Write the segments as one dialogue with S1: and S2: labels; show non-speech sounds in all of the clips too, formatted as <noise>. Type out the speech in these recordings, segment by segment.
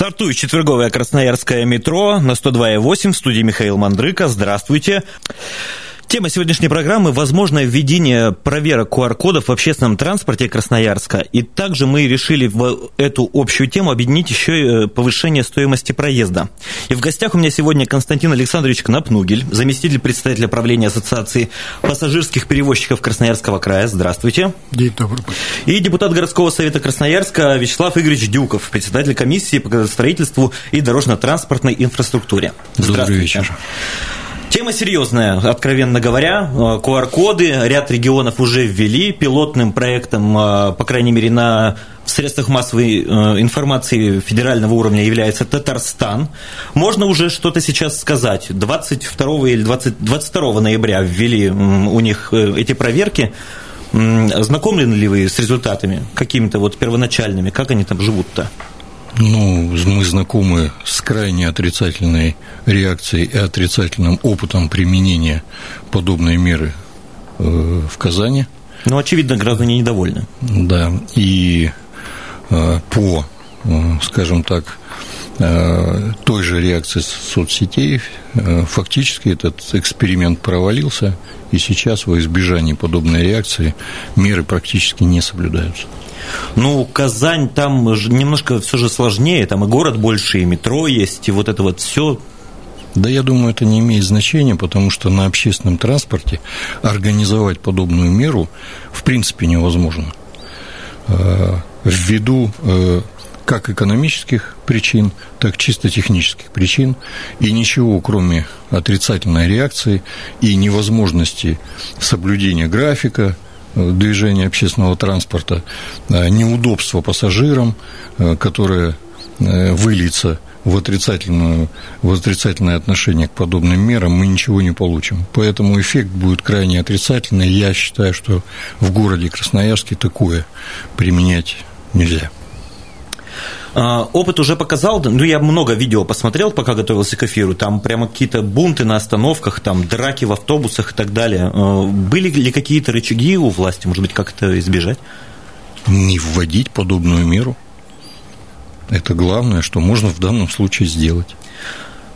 S1: Стартует четверговое красноярское метро на 102,8 в студии Михаил Мандрыка. Здравствуйте. Тема сегодняшней программы – возможное введение проверок QR-кодов в общественном транспорте Красноярска. И также мы решили в эту общую тему объединить еще и э, повышение стоимости проезда. И в гостях у меня сегодня Константин Александрович Кнапнугель, заместитель председателя правления Ассоциации пассажирских перевозчиков Красноярского края. Здравствуйте.
S2: День добрый.
S1: И депутат городского совета Красноярска Вячеслав Игоревич Дюков, председатель комиссии по строительству и дорожно-транспортной инфраструктуре.
S3: Здравствуйте. Добрый вечер.
S1: Тема серьезная, откровенно говоря. QR-коды ряд регионов уже ввели пилотным проектом, э, по крайней мере, на в средствах массовой э, информации федерального уровня является Татарстан. Можно уже что-то сейчас сказать. 22 или 20, 22 ноября ввели у них э, эти проверки. Знакомлены ли вы с результатами какими-то вот первоначальными? Как они там живут-то?
S3: Ну, мы знакомы с крайне отрицательной реакцией и отрицательным опытом применения подобной меры э, в Казани.
S1: Ну, очевидно, граждане недовольны.
S3: Да, и э, по, э, скажем так, той же реакции соцсетей фактически этот эксперимент провалился, и сейчас во избежании подобной реакции меры практически не соблюдаются.
S1: Ну, Казань там немножко все же сложнее, там и город больше, и метро есть, и вот это вот все.
S3: Да, я думаю, это не имеет значения, потому что на общественном транспорте организовать подобную меру в принципе невозможно. Э, ввиду э, как экономических причин, так чисто технических причин, и ничего, кроме отрицательной реакции и невозможности соблюдения графика, движения общественного транспорта, э, неудобства пассажирам, э, которое э, выльется в, отрицательную, в отрицательное отношение к подобным мерам, мы ничего не получим. Поэтому эффект будет крайне отрицательный. Я считаю, что в городе Красноярске такое применять нельзя.
S1: А, опыт уже показал, ну, я много видео посмотрел, пока готовился к эфиру, там прямо какие-то бунты на остановках, там драки в автобусах и так далее. А, были ли какие-то рычаги у власти, может быть, как это избежать?
S3: Не вводить подобную меру. Это главное, что можно в данном случае сделать.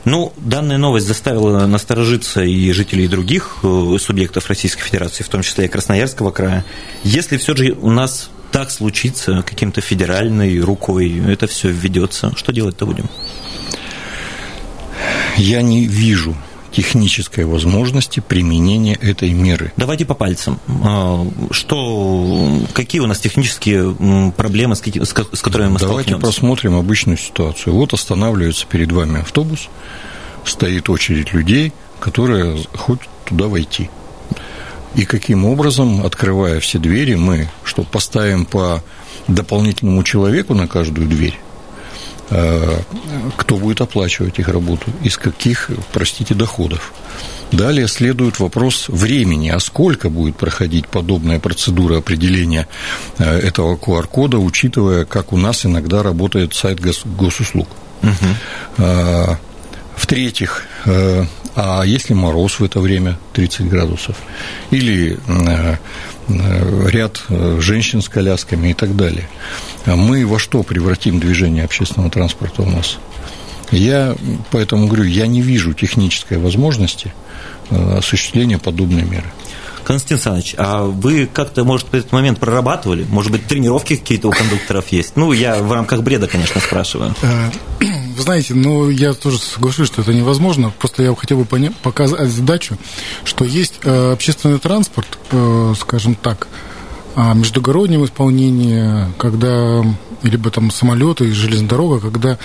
S1: Ну, данная новость заставила насторожиться и жителей других э, субъектов Российской Федерации, в том числе и Красноярского края. Если все же у нас так случится каким-то федеральной рукой, это все введется, что делать-то будем?
S3: Я не вижу технической возможности применения этой меры.
S1: Давайте по пальцам. А, что, какие у нас технические проблемы, с, которыми мы
S3: Давайте
S1: столкнемся?
S3: посмотрим обычную ситуацию. Вот останавливается перед вами автобус, стоит очередь людей, которые хотят туда войти. И каким образом, открывая все двери, мы что, поставим по дополнительному человеку на каждую дверь? А, кто будет оплачивать их работу, из каких, простите, доходов. Далее следует вопрос времени, а сколько будет проходить подобная процедура определения а, этого QR-кода, учитывая, как у нас иногда работает сайт госуслуг. Угу. В-третьих, а если мороз в это время 30 градусов? Или э, э, ряд э, женщин с колясками и так далее. Мы во что превратим движение общественного транспорта у нас? Я поэтому говорю, я не вижу технической возможности осуществления подобной меры.
S1: Константин Александрович, а вы как-то, может, в этот момент прорабатывали? Может быть, тренировки какие-то у кондукторов есть? Ну, я в рамках бреда, конечно, спрашиваю. <clears throat>
S2: Вы знаете, ну, я тоже соглашусь, что это невозможно. Просто я хотел бы показать задачу, что есть э, общественный транспорт, э, скажем так, междугороднем исполнении, когда либо там самолеты железная дорога, когда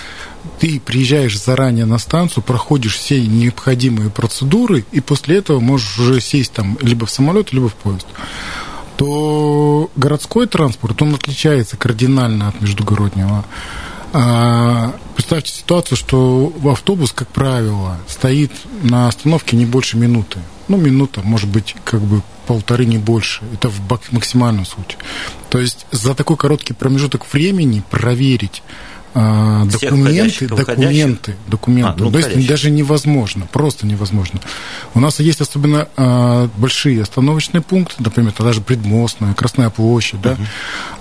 S2: ты приезжаешь заранее на станцию, проходишь все необходимые процедуры, и после этого можешь уже сесть там либо в самолет, либо в поезд то городской транспорт, он отличается кардинально от междугороднего. А, представьте ситуацию, что автобус, как правило, стоит на остановке не больше минуты. Ну, минута, может быть, как бы полторы, не больше. Это в максимальном случае. То есть за такой короткий промежуток времени проверить а, документы, документы, документы. А, ну, То есть даже невозможно, просто невозможно. У нас есть особенно а, большие остановочные пункты, например, даже Предмостная, Красная площадь, да,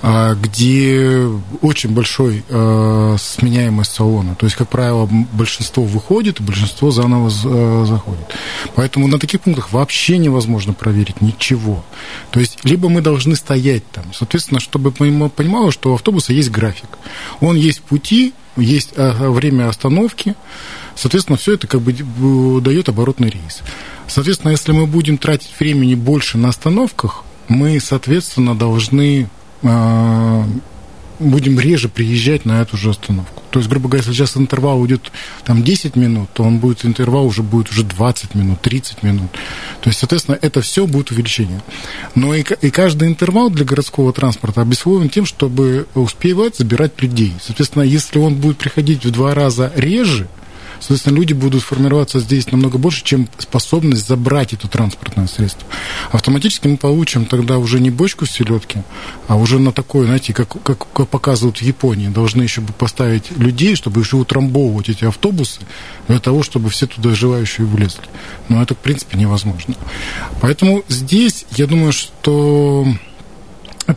S2: а, где очень большой а, сменяемость салона. То есть, как правило, большинство выходит, большинство заново а, заходит. Поэтому на таких пунктах вообще невозможно проверить ничего. То есть, либо мы должны стоять там. Соответственно, чтобы понимало, что у автобуса есть график. Он есть путь пути, есть а, время остановки, соответственно, все это как бы дает оборотный рейс. Соответственно, если мы будем тратить времени больше на остановках, мы, соответственно, должны а, будем реже приезжать на эту же остановку. То есть, грубо говоря, если сейчас интервал уйдет там 10 минут, то он будет, интервал уже будет уже 20 минут, 30 минут. То есть, соответственно, это все будет увеличение. Но и, и каждый интервал для городского транспорта обусловлен тем, чтобы успевать забирать людей. Соответственно, если он будет приходить в два раза реже, Соответственно, люди будут формироваться здесь намного больше, чем способность забрать это транспортное средство. Автоматически мы получим тогда уже не бочку с селедки, а уже на такое, знаете, как, как, как показывают в Японии, должны еще бы поставить людей, чтобы еще утрамбовывать эти автобусы для того, чтобы все туда желающие влезли. Но это, в принципе, невозможно. Поэтому здесь, я думаю, что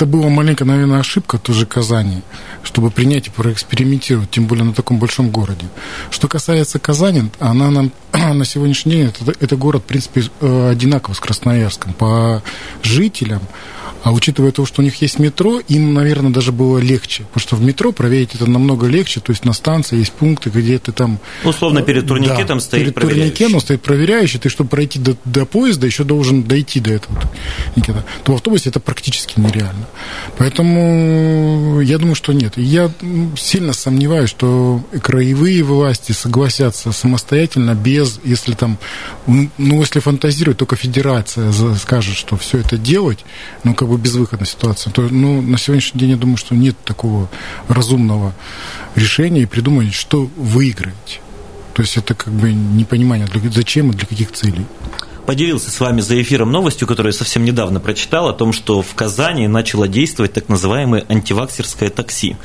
S2: это была маленькая, наверное, ошибка тоже Казани, чтобы принять и проэкспериментировать, тем более на таком большом городе. Что касается Казани, она нам <clears throat> на сегодняшний день, это, это город, в принципе, э, одинаково с Красноярском по жителям, а учитывая то, что у них есть метро, им, наверное, даже было легче. Потому что в метро проверить это намного легче. То есть на станции есть пункты, где ты там...
S1: Условно, перед турникетом да, стоит
S2: перед
S1: проверяющий.
S2: турникетом стоит проверяющий. Ты, чтобы пройти до, до поезда, еще должен дойти до этого. То в автобусе это практически нереально. Поэтому я думаю, что нет. Я сильно сомневаюсь, что краевые власти согласятся самостоятельно, без, если там... Ну, если фантазировать, только федерация скажет, что все это делать, ну, как бы безвыходная ситуация, то ну, на сегодняшний день я думаю, что нет такого разумного решения и придумать, что выиграть. То есть это как бы непонимание, зачем и для каких целей
S1: поделился с вами за эфиром новостью, которую я совсем недавно прочитал, о том, что в Казани начало действовать так называемое антиваксерское такси.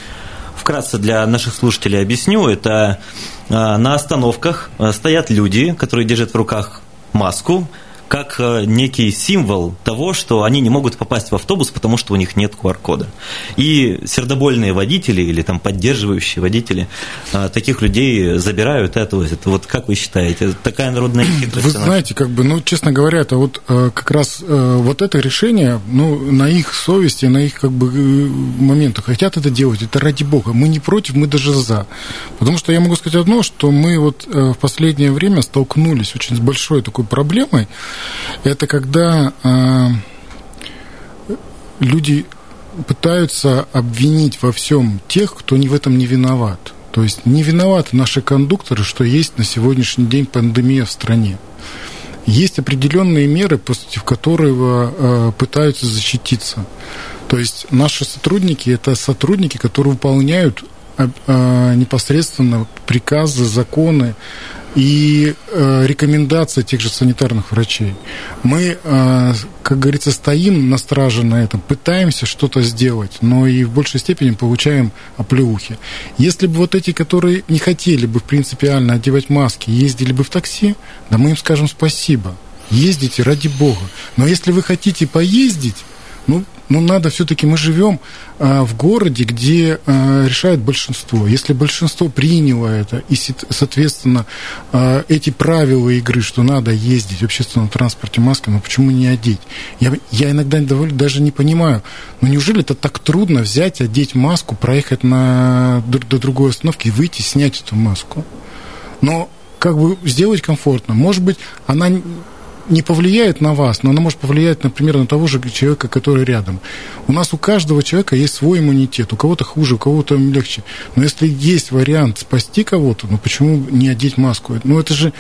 S1: Вкратце для наших слушателей объясню. Это а, на остановках а, стоят люди, которые держат в руках маску, как э, некий символ того, что они не могут попасть в автобус, потому что у них нет QR-кода. И сердобольные водители или там поддерживающие водители э, таких людей забирают и отвозят. Вот как вы считаете, такая народная <clears throat> хитрость?
S2: Вы знаете, как бы, ну, честно говоря, это вот э, как раз вот это решение, ну, на их совести, на их как бы моментах хотят это делать, это ради бога. Мы не против, мы даже за. Потому что я могу сказать одно, что мы вот в последнее время столкнулись очень с большой такой проблемой, это когда э, люди пытаются обвинить во всем тех, кто не в этом не виноват. То есть не виноваты наши кондукторы, что есть на сегодняшний день пандемия в стране. Есть определенные меры, против которых э, пытаются защититься. То есть наши сотрудники это сотрудники, которые выполняют непосредственно приказы, законы и э, рекомендации тех же санитарных врачей. Мы, э, как говорится, стоим на страже на этом, пытаемся что-то сделать, но и в большей степени получаем оплеухи. Если бы вот эти, которые не хотели бы принципиально одевать маски, ездили бы в такси, да мы им скажем спасибо. Ездите ради бога. Но если вы хотите поездить, ну, ну надо все-таки, мы живем а, в городе, где а, решает большинство. Если большинство приняло это, и, соответственно, а, эти правила игры, что надо ездить в общественном транспорте маской, ну почему не одеть? Я, я иногда даже не понимаю, ну неужели это так трудно взять, одеть маску, проехать на, до, до другой остановки и выйти, снять эту маску? Но как бы сделать комфортно. Может быть, она не повлияет на вас, но она может повлиять, например, на того же человека, который рядом. У нас у каждого человека есть свой иммунитет. У кого-то хуже, у кого-то легче. Но если есть вариант спасти кого-то, ну почему не одеть маску? Ну это же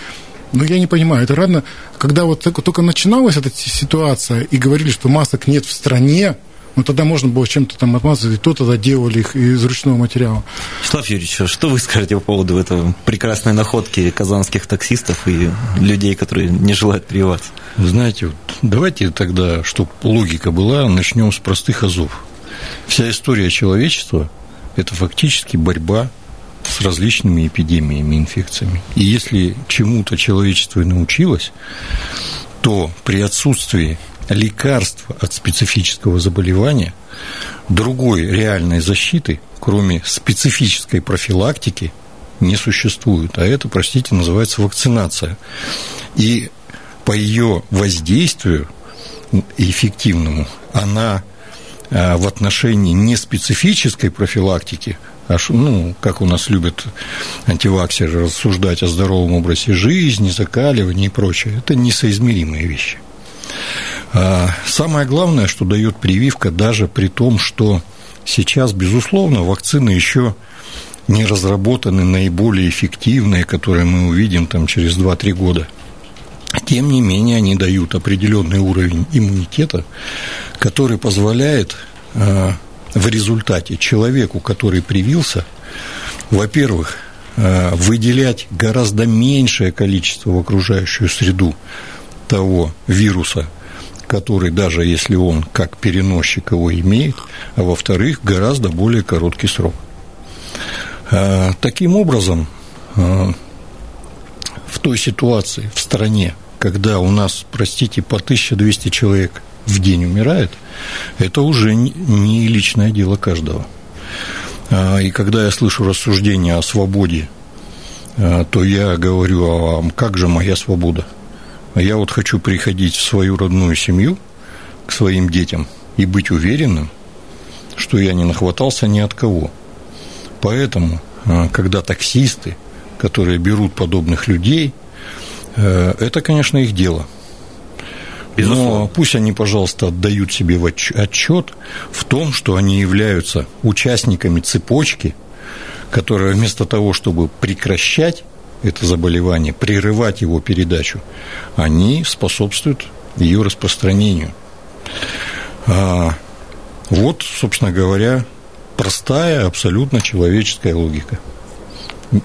S2: ну, я не понимаю, это рано, когда вот только начиналась эта ситуация и говорили, что масок нет в стране, Но тогда можно было чем-то там отмазывать, и то тогда делали их из ручного материала.
S1: Вячеслав Юрьевич, что вы скажете по поводу этого прекрасной находки казанских таксистов и людей, которые не желают прививаться?
S3: Вы знаете, вот давайте тогда, чтобы логика была, начнем с простых азов. Вся история человечества – это фактически борьба с различными эпидемиями, инфекциями. И если чему-то человечество и научилось, то при отсутствии лекарства от специфического заболевания другой реальной защиты, кроме специфической профилактики, не существует. А это, простите, называется вакцинация. И по ее воздействию эффективному она а, в отношении неспецифической профилактики, а ну, как у нас любят антиваксеры рассуждать о здоровом образе жизни, закаливании и прочее, это несоизмеримые вещи. А, самое главное, что дает прививка, даже при том, что сейчас, безусловно, вакцины еще не разработаны наиболее эффективные, которые мы увидим там через 2-3 года. Тем не менее, они дают определенный уровень иммунитета, который позволяет а, в результате человеку, который привился, во-первых, а, выделять гораздо меньшее количество в окружающую среду того вируса, который, даже если он как переносчик его имеет, а во-вторых, гораздо более короткий срок. А, таким образом, а, в той ситуации в стране, когда у нас, простите, по 1200 человек в день умирает, это уже не личное дело каждого. А, и когда я слышу рассуждения о свободе, то я говорю, а как же моя свобода? Я вот хочу приходить в свою родную семью, к своим детям, и быть уверенным, что я не нахватался ни от кого. Поэтому, а, когда таксисты, которые берут подобных людей, э, это, конечно, их дело. Но пусть они, пожалуйста, отдают себе отчет в том, что они являются участниками цепочки, которая вместо того, чтобы прекращать это заболевание, прерывать его передачу, они способствуют ее распространению. А, вот, собственно говоря, простая, абсолютно человеческая логика.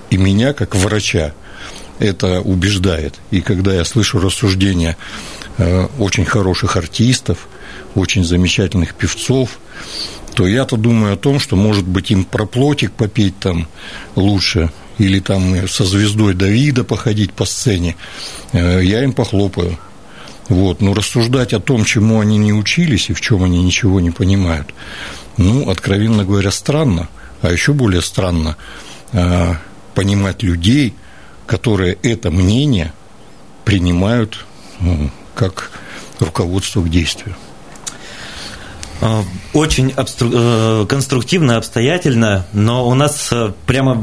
S3: И меня, как врача, это убеждает. И когда я слышу рассуждения э, очень хороших артистов, очень замечательных певцов, то я-то думаю о том, что, может быть, им про плотик попеть там лучше, или там со звездой Давида походить по сцене, э, я им похлопаю. Вот. Но рассуждать о том, чему они не учились и в чем они ничего не понимают, ну, откровенно говоря, странно. А еще более странно э, понимать людей, которые это мнение принимают ну, как руководство к действию.
S1: А, очень обстру... Э, конструктивно, обстоятельно, но у нас э, прямо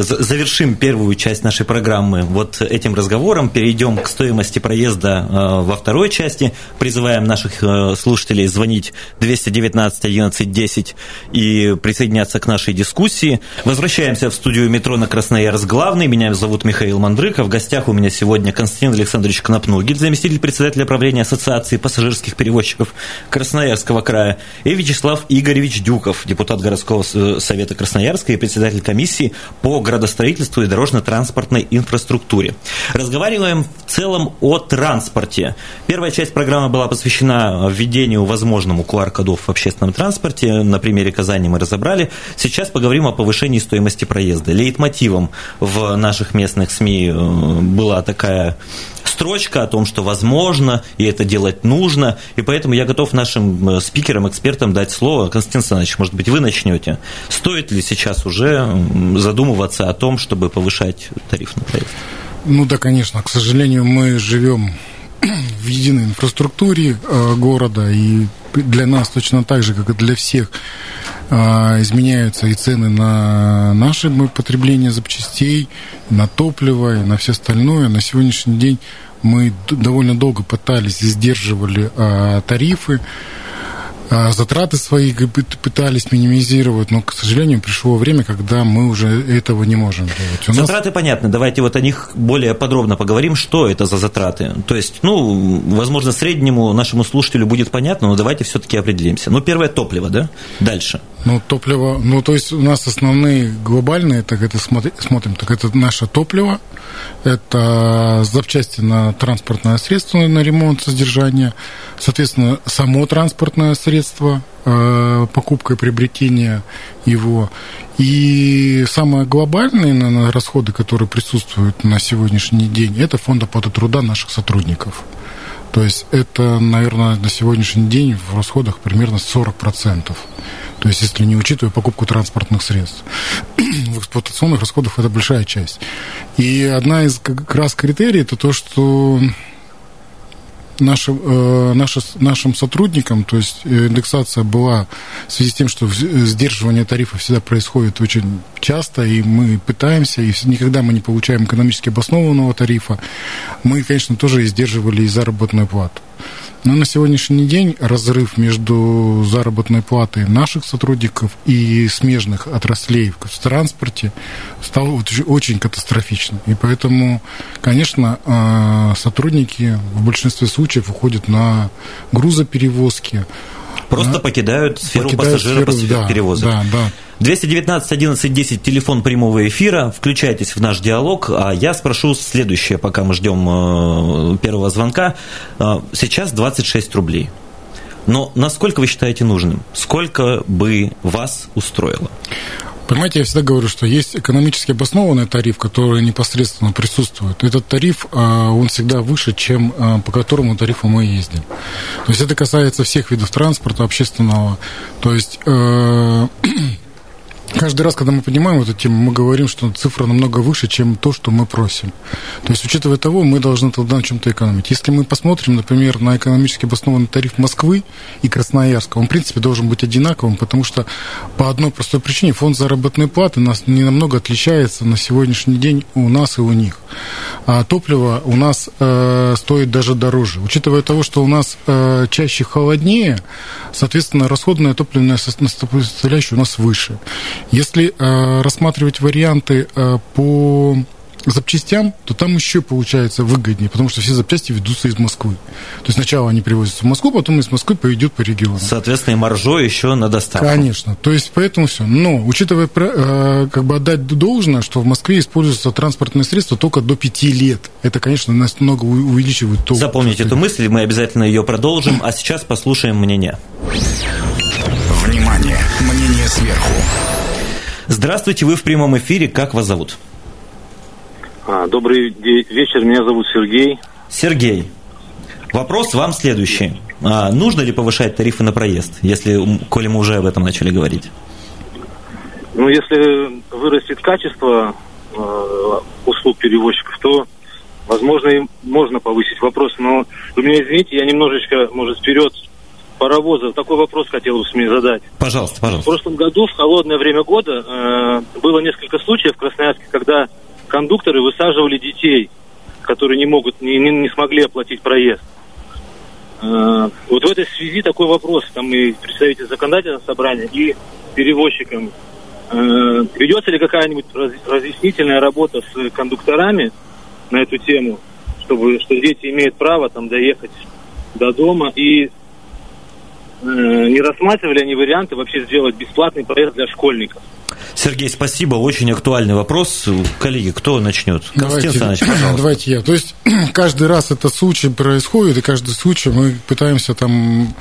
S1: завершим первую часть нашей программы вот этим разговором, перейдем к стоимости проезда э, во второй части, призываем наших слушателей звонить 219 11 10 и присоединяться к нашей дискуссии. Возвращаемся в студию метро на Красноярск главный. Меня зовут Михаил Мандрыков. В гостях у меня сегодня Константин Александрович Кнопногель, заместитель председателя правления Ассоциации пассажирских перевозчиков Красноярского края и Вячеслав Игоревич Дюков, депутат городского совета Красноярска и председатель комиссии по градостроительству и дорожно-транспортной инфраструктуре. Разговариваем в целом о транспорте. Первая часть программы была посвящена введению возможному QR-кодов в общественном транспорте. На примере Казани мы разобрали. Сейчас поговорим о повышении стоимости проезда. Лейтмотивом в наших местных СМИ э, была такая строчка о том, что возможно, и это делать нужно, и поэтому я готов нашим э, экспертам дать слово. Константин Александрович, может быть, вы начнете. Стоит ли сейчас уже задумываться о том, чтобы повышать тариф на проезд?
S2: Ну да, конечно. К сожалению, мы живем <clears throat> в единой инфраструктуре э, города, и для нас точно так же, как и для всех, э, изменяются и цены на наше потребление запчастей, на топливо и на все остальное. На сегодняшний день мы довольно долго пытались, сдерживали э, тарифы. А, затраты свои пытались минимизировать, но, к сожалению, пришло время, когда мы уже этого не можем делать.
S1: У затраты нас... понятны. Давайте вот о них более подробно поговорим. Что это за затраты? То есть, ну, возможно, среднему нашему слушателю будет понятно, но давайте все-таки определимся. Ну, первое топливо, да? Дальше.
S2: Ну, топливо, ну, то есть у нас основные глобальные, так это смотрим, так это наше топливо, это запчасти на транспортное средство, на ремонт, содержание, соответственно, само транспортное средство, э, покупка и приобретение его. И самые глобальные наверное, расходы, которые присутствуют на сегодняшний день, это фонд оплаты труда наших сотрудников. То есть это, наверное, на сегодняшний день в расходах примерно 40%. То есть, если не учитывая покупку транспортных средств. <clears throat> в эксплуатационных расходах это большая часть. И одна из как раз критерий это то, что нашим, э, наши, нашим сотрудникам, то есть индексация была в связи с тем, что сдерживание тарифов всегда происходит очень часто, и мы пытаемся, и никогда мы не получаем экономически обоснованного тарифа, мы, конечно, тоже сдерживали и заработную плату. Но на сегодняшний день разрыв между заработной платой наших сотрудников и смежных отраслей в транспорте стал очень катастрофичным. И поэтому, конечно, э, сотрудники в большинстве случаев уходят на грузоперевозки,
S1: Просто да? покидают сферу покидают пассажироперевозок. Да, да, да. 219 11 10 телефон прямого эфира. Включайтесь в наш диалог. А я спрошу следующее, пока мы ждем э, первого звонка. Э, сейчас 26 рублей. Но насколько вы считаете нужным? Сколько бы вас устроило?
S2: Понимаете, я всегда говорю, что есть экономически обоснованный тариф, который непосредственно присутствует. Этот тариф, а, он всегда выше, чем а, по которому тарифу мы ездим. То есть это касается всех видов транспорта общественного. То есть э, <clears throat> каждый раз, когда мы поднимаем эту тему, мы говорим, что цифра намного выше, чем то, что мы просим. То есть, учитывая того, мы должны тогда на чем-то экономить. Если мы посмотрим, например, на экономически обоснованный тариф Москвы и Красноярска, он, в принципе, должен быть одинаковым, потому что по одной простой причине фонд заработной платы нас не намного отличается на сегодняшний день у нас и у них. А топливо у нас э, стоит даже дороже. Учитывая того, что у нас э, чаще холоднее, соответственно, расходная топливная составляющая у нас выше. Если э, рассматривать варианты э, по запчастям, то там еще получается выгоднее, потому что все запчасти ведутся из Москвы. То есть сначала они привозятся в Москву, потом из Москвы поведет по региону.
S1: Соответственно, и маржо еще на доставку.
S2: Конечно. То есть поэтому все. Но учитывая, э, как бы отдать должное, что в Москве используются транспортные средства только до 5 лет. Это, конечно, намного увеличивает
S1: то. Запомните эту мысль, мы обязательно ее продолжим. А сейчас послушаем мнение.
S4: Сверху.
S1: Здравствуйте, вы в прямом эфире. Как вас зовут?
S5: А, добрый вечер, меня зовут Сергей.
S1: Сергей, вопрос вам следующий. А, нужно ли повышать тарифы на проезд, если, коли мы уже об этом начали говорить?
S5: Ну, если вырастет качество э, услуг перевозчиков, то, возможно, и можно повысить вопрос. Но вы меня извините, я немножечко, может, вперед паровозов. Такой вопрос хотел бы мне задать.
S1: Пожалуйста, пожалуйста.
S5: В прошлом году, в холодное время года, э, было несколько случаев в Красноярске, когда кондукторы высаживали детей, которые не могут, не, не, не смогли оплатить проезд. Э, вот в этой связи такой вопрос, там и представитель законодательного собрания, и перевозчикам. Э, ведется ли какая-нибудь разъяснительная работа с кондукторами на эту тему, чтобы, что дети имеют право там доехать до дома и не рассматривали они варианты вообще сделать бесплатный проезд для школьников.
S1: Сергей, спасибо. Очень актуальный вопрос. Коллеги, кто начнет?
S2: Давайте, <clears throat> давайте я. То есть <clears throat> каждый раз этот случай происходит, и каждый случай мы пытаемся там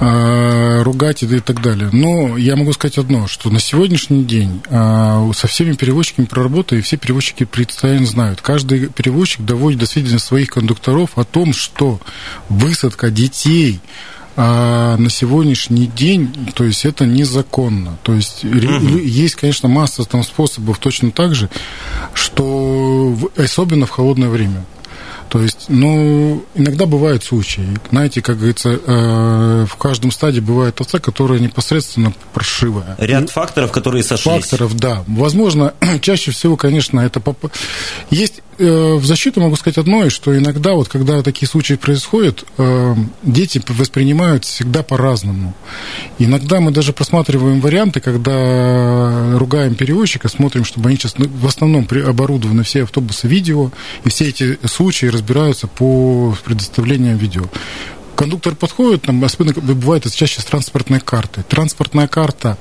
S2: э, ругать и, и так далее. Но я могу сказать одно, что на сегодняшний день э, со всеми перевозчиками проработаю, и все перевозчики представленно знают. Каждый перевозчик доводит до сведения своих кондукторов о том, что высадка детей а на сегодняшний день, то есть это незаконно. То есть угу. есть, конечно, масса там способов точно так же, что особенно в холодное время. То есть, ну, иногда бывают случаи. Знаете, как говорится, э, в каждом стадии бывает овца, которая непосредственно паршивая.
S1: Ряд И факторов, которые сошлись.
S2: Факторов, да. Возможно, <clears throat> чаще всего, конечно, это... Поп... Есть в защиту могу сказать одно, что иногда, вот когда такие случаи происходят, э, дети воспринимают всегда по-разному. Иногда мы даже просматриваем варианты, когда ругаем перевозчика, смотрим, чтобы они сейчас ну, в основном оборудованы все автобусы видео, и все эти случаи разбираются по предоставлению видео. Кондуктор подходит, там, особенно бывает это чаще с транспортной картой. Транспортная карта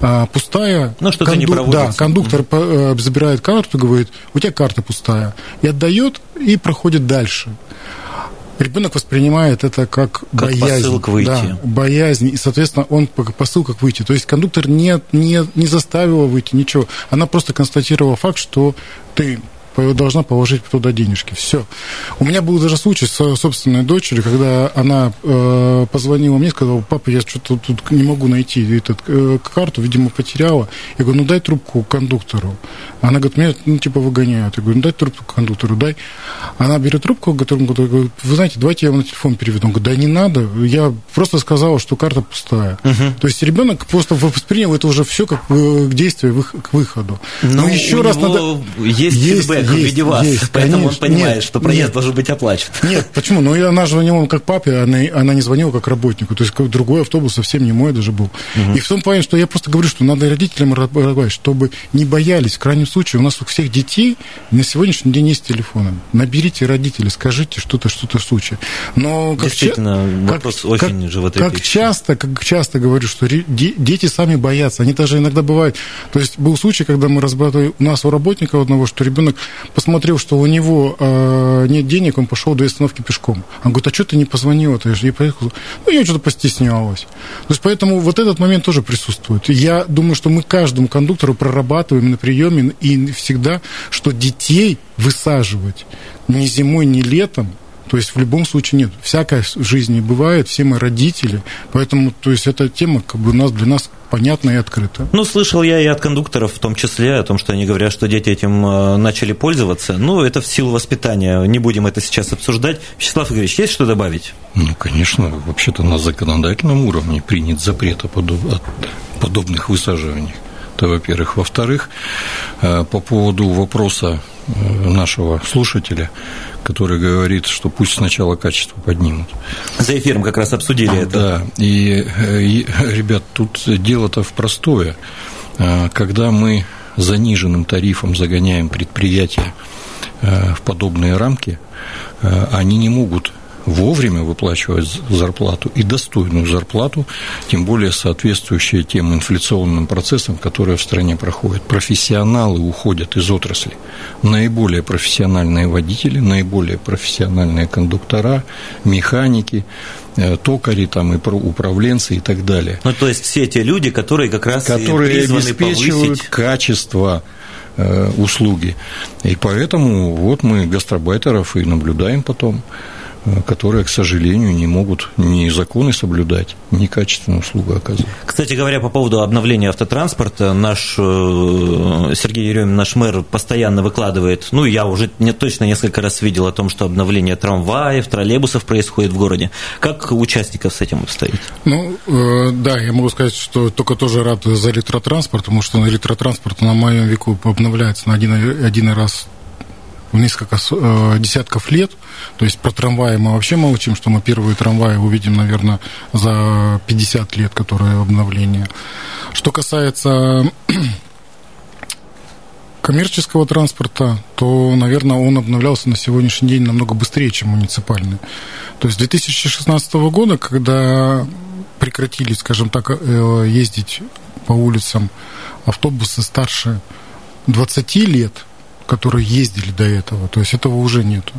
S2: а, пустая.
S1: Ну, что-то конду... не проводится.
S2: Да, кондуктор mm-hmm. забирает карту, говорит, у тебя карта пустая. И отдает, и проходит дальше. Ребенок воспринимает это как, как боязнь. Посыл
S1: выйти.
S2: Да, боязнь. И, соответственно, он посыл как выйти. То есть кондуктор не, не, не заставил выйти, ничего. Она просто констатировала факт, что ты должна положить туда денежки. Все. У меня был даже случай с собственной дочерью, когда она э, позвонила мне, сказала, папа, я что-то тут не могу найти этот, э, карту, видимо, потеряла. Я говорю, ну дай трубку кондуктору. Она говорит, меня, ну, типа, выгоняют. Я говорю, ну дай трубку кондуктору, дай. Она берет трубку, которому говорит, вы знаете, давайте я вам на телефон переведу. Он говорит, да не надо, я просто сказала, что карта пустая. Угу. То есть ребенок просто воспринял это уже все как э, действие к выходу.
S1: Но, Но еще раз надо... Есть, есть фидбэк есть, в виде вас, есть, поэтому конечно. он понимает, нет, что проезд нет, должен быть оплачен.
S2: Нет, почему? Ну, она звонила как папе, она, она не звонила как работнику. То есть другой автобус совсем не мой даже был. Угу. И в том плане, что я просто говорю, что надо родителям работать, чтобы не боялись. В крайнем случае, у нас у всех детей на сегодняшний день есть телефоны. Наберите родителей, скажите что-то, что-то в случае. Но
S1: как Действительно, ча- вопрос как, очень
S2: как,
S1: животрепещущий.
S2: Как часто, как часто говорю, что дети сами боятся. Они даже иногда бывают... То есть был случай, когда мы разбирали у нас у работника одного, что ребенок посмотрел, что у него э, нет денег, он пошел до остановки пешком. Он говорит, а что ты не позвонил? Ты же не поехал. Ну, я что-то постеснялась. То есть, поэтому вот этот момент тоже присутствует. Я думаю, что мы каждому кондуктору прорабатываем на приеме и всегда, что детей высаживать ни зимой, ни летом то есть в любом случае нет. Всякое в жизни бывает, все мы родители, поэтому то есть эта тема как бы у нас для нас понятна и открыта.
S1: Ну, слышал я и от кондукторов в том числе о том, что они говорят, что дети этим э, начали пользоваться. Ну, это в силу воспитания. Не будем это сейчас обсуждать. Вячеслав Игоревич, есть что добавить?
S3: Ну, конечно, вообще-то на законодательном уровне принят запрет о подобных высаживаниях. Это, во-первых. Во-вторых, э, по поводу вопроса э, нашего слушателя, который говорит, что пусть сначала качество поднимут.
S1: За эфиром как раз обсудили это.
S3: Да, и, и ребят, тут дело-то в простое. Когда мы заниженным тарифом загоняем предприятия в подобные рамки, они не могут вовремя выплачивать зарплату и достойную зарплату, тем более соответствующие тем инфляционным процессам, которые в стране проходят. Профессионалы уходят из отрасли. Наиболее профессиональные водители, наиболее профессиональные кондуктора, механики, э, токари, там, и управленцы и так далее.
S1: Ну, то есть все те люди, которые как раз
S3: которые обеспечивают повысить... качество э, услуги. И поэтому вот мы гастробайтеров и наблюдаем потом. Которые, к сожалению, не могут ни законы соблюдать, ни качественную услугу оказывать.
S1: Кстати говоря, по поводу обновления автотранспорта, наш э, Сергей Еремин, наш мэр, постоянно выкладывает, ну, я уже не, точно несколько раз видел о том, что обновление трамваев, троллейбусов происходит в городе. Как участников с этим обстоит?
S2: Ну, э, да, я могу сказать, что только тоже рад за электротранспорт, потому что электротранспорт на моем веку обновляется на один, один раз несколько э, десятков лет. То есть про трамваи мы вообще молчим, что мы первые трамваи увидим, наверное, за 50 лет, которые обновление. Что касается <clears throat> коммерческого транспорта, то, наверное, он обновлялся на сегодняшний день намного быстрее, чем муниципальный. То есть с 2016 года, когда прекратили, скажем так, э, ездить по улицам автобусы старше 20 лет, которые ездили до этого. То есть этого уже нету.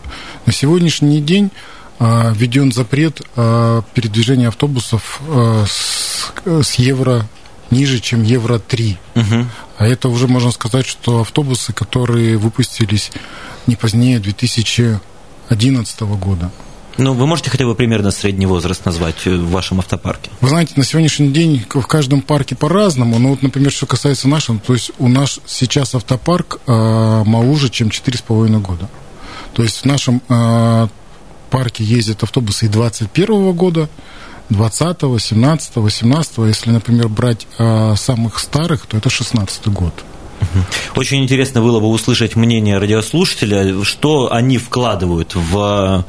S2: На сегодняшний день а, введен запрет а, передвижения автобусов а, с, с евро ниже, чем евро 3. Угу. А это уже можно сказать, что автобусы, которые выпустились не позднее 2011 года.
S1: Ну, вы можете хотя бы примерно средний возраст назвать э, в вашем автопарке?
S2: Вы знаете, на сегодняшний день в каждом парке по-разному. Но вот, например, что касается нашего, то есть у нас сейчас автопарк э, моложе, чем 4,5 года. То есть в нашем э, парке ездят автобусы и 21 года, 20, 17, 18. Если, например, брать э, самых старых, то это 16 год.
S1: Очень интересно было бы услышать мнение радиослушателя, что они вкладывают в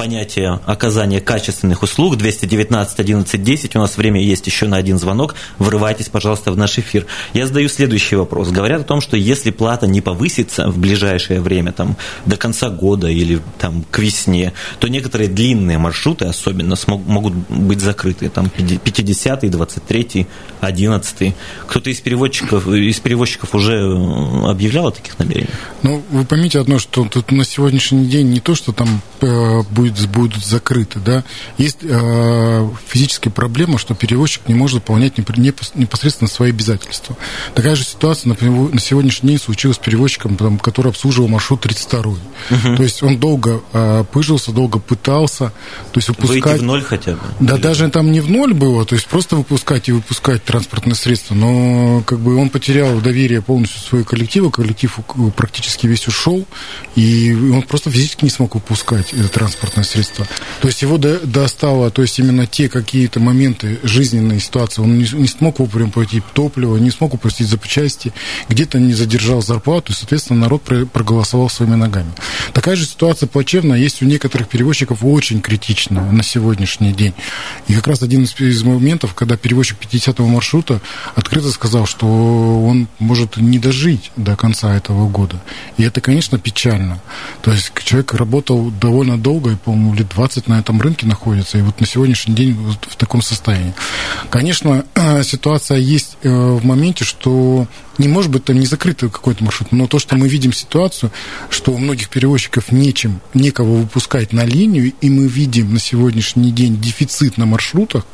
S1: понятие оказания качественных услуг. 219 11 10. У нас время есть еще на один звонок. Врывайтесь, пожалуйста, в наш эфир. Я задаю следующий вопрос. Говорят о том, что если плата не повысится в ближайшее время, там, до конца года или там, к весне, то некоторые длинные маршруты особенно смог, могут быть закрыты. Там 50 23 11 Кто-то из переводчиков, из перевозчиков уже объявлял о таких намерениях?
S2: Ну, вы поймите одно, что тут на сегодняшний день не то, что там э, будет будет, будут закрыты. Да? Есть э, физическая проблема, что перевозчик не может выполнять непосредственно свои обязательства. Такая же ситуация, например, на сегодняшний день случилась с перевозчиком, там, который обслуживал маршрут 32 угу. То есть он долго э, пыжился, долго пытался. То есть выпускать...
S1: Выйти в ноль хотя бы?
S2: Да, Или... даже там не в ноль было, то есть просто выпускать и выпускать транспортное средство, но как бы он потерял доверие полностью своего коллектива, коллектив практически весь ушел, и он просто физически не смог выпускать это транспортное транспортное средство. То есть его достало, то есть именно те какие-то моменты жизненной ситуации, он не, не смог вовремя пойти топливо, не смог упростить запчасти, где-то не задержал зарплату, и, соответственно, народ проголосовал своими ногами. Такая же ситуация плачевная есть у некоторых перевозчиков очень критичная на сегодняшний день. И как раз один из моментов, когда перевозчик 50-го маршрута открыто сказал, что он может не дожить до конца этого года. И это, конечно, печально. То есть человек работал довольно долго и по-моему, лет 20 на этом рынке находится, и вот на сегодняшний день вот в таком состоянии. Конечно, ситуация есть э, в моменте, что не может быть там не закрытый какой-то маршрут, но то, что мы видим ситуацию, что у многих перевозчиков нечем, некого выпускать на линию, и мы видим на сегодняшний день дефицит на маршрутах,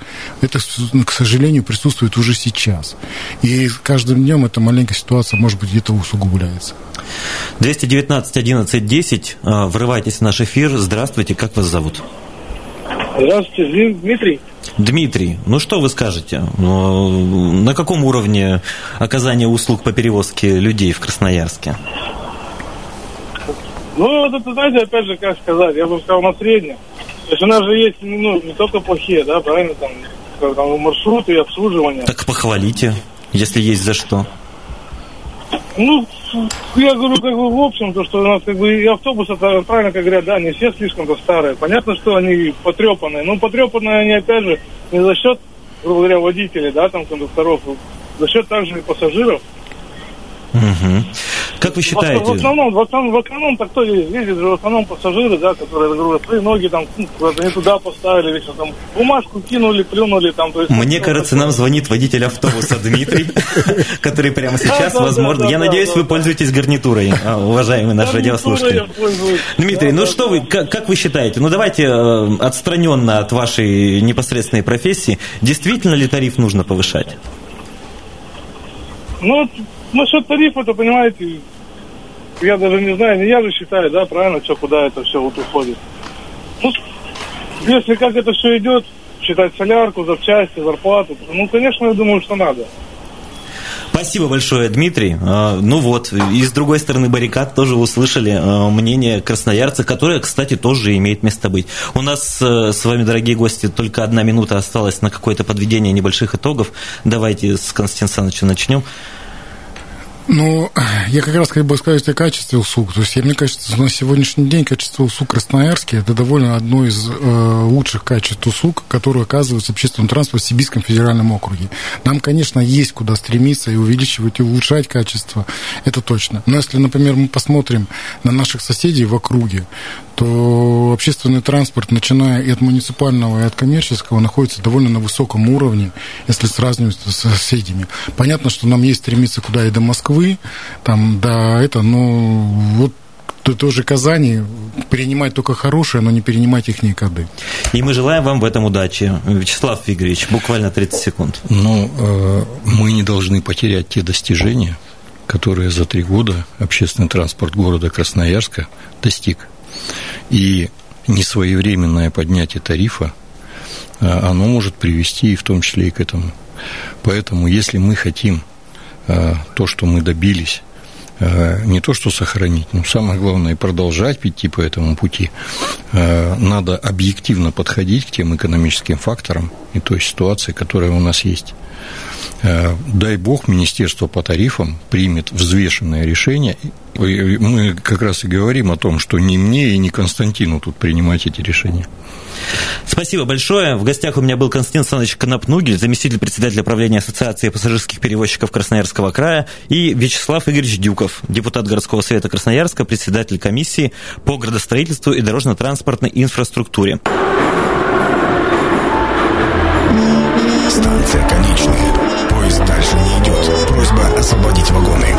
S2: это, к сожалению, присутствует уже сейчас. И с каждым днем эта маленькая ситуация, может быть, где-то усугубляется.
S1: 219 11 10. Врывайтесь в наш эфир. Здравствуйте, как вас зовут?
S6: Здравствуйте, Дмитрий.
S1: Дмитрий, ну что вы скажете? Ну, на каком уровне оказания услуг по перевозке людей в Красноярске?
S6: Ну, вот это, знаете, опять же, как сказать, я бы сказал, на среднем. То есть у нас же есть, ну, не только плохие, да, правильно, там, там маршруты и обслуживание.
S1: Так похвалите, если есть за что.
S6: Ну, я говорю, как бы в общем, то, что у нас как бы и автобусы, правильно как говорят, да, не все слишком-то старые. Понятно, что они потрепанные. Но потрепанные они, опять же, не за счет, грубо говоря, водителей, да, там, кондукторов, за счет также и пассажиров.
S1: Угу. Как вы считаете?
S6: В, основном, в основном, в основном так кто ездит же в основном пассажиры, да, которые, говорю, свои ноги там ну, куда-то не туда поставили, вечно там бумажку кинули, плюнули там. То есть,
S1: Мне кажется, нам звонит водитель автобуса Дмитрий, <laughs> который прямо сейчас, возможно, я надеюсь, вы пользуетесь гарнитурой, а, уважаемый наш радиослушатель. Дмитрий, ну что вы, как вы считаете? Ну давайте э, отстраненно от вашей непосредственной профессии, действительно ли тариф нужно повышать?
S6: Ну, насчет тарифа, то понимаете, я даже не знаю, не я же считаю, да, правильно, что куда это все вот уходит. Ну, если как это все идет, считать солярку, запчасти, зарплату, ну, конечно, я думаю, что надо.
S1: Спасибо большое, Дмитрий. А, ну вот, и с другой стороны баррикад тоже услышали а, мнение красноярца, которое, кстати, тоже имеет место быть. У нас э, с вами, дорогие гости, только одна минута осталась на какое-то подведение небольших итогов. Давайте с Константина Саныча начнем.
S2: Ну, я как раз хотел бы сказать о качестве услуг. То есть, мне кажется, на сегодняшний день качество услуг Красноярске это довольно одно из э, лучших качеств услуг, которые оказываются в общественном транспорте в Сибирском федеральном округе. Нам, конечно, есть куда стремиться и увеличивать, и улучшать качество, это точно. Но если, например, мы посмотрим на наших соседей в округе, то общественный транспорт, начиная и от муниципального, и от коммерческого, находится довольно на высоком уровне, если сравнивать с соседями. Понятно, что нам есть стремиться куда и до Москвы, там, да, это, но вот тоже Казани принимать только хорошее, но не перенимать их никогда.
S1: И мы желаем вам в этом удачи. Вячеслав Игоревич, буквально 30 секунд.
S3: Ну, э, мы не должны потерять те достижения, которые за три года общественный транспорт города Красноярска достиг. И несвоевременное поднятие тарифа, а, оно может привести и в том числе и к этому. Поэтому, если мы хотим то, что мы добились, а, не то что сохранить, но самое главное продолжать идти по этому пути, надо объективно подходить к тем экономическим факторам и той ситуации, которая у нас есть. Э, дай бог, Министерство по тарифам примет взвешенное решение. Мы как раз и говорим о том, что не мне и не Константину тут принимать эти решения.
S1: Спасибо большое. В гостях у меня был Константин Александрович Конопнугель, заместитель председателя правления Ассоциации пассажирских перевозчиков Красноярского края, и Вячеслав Игоревич Дюков, депутат городского совета Красноярска, председатель комиссии по градостроительству и дорожно-транспортной инфраструктуре.
S4: Станция конечная. Поезд дальше не идет. Просьба освободить вагоны.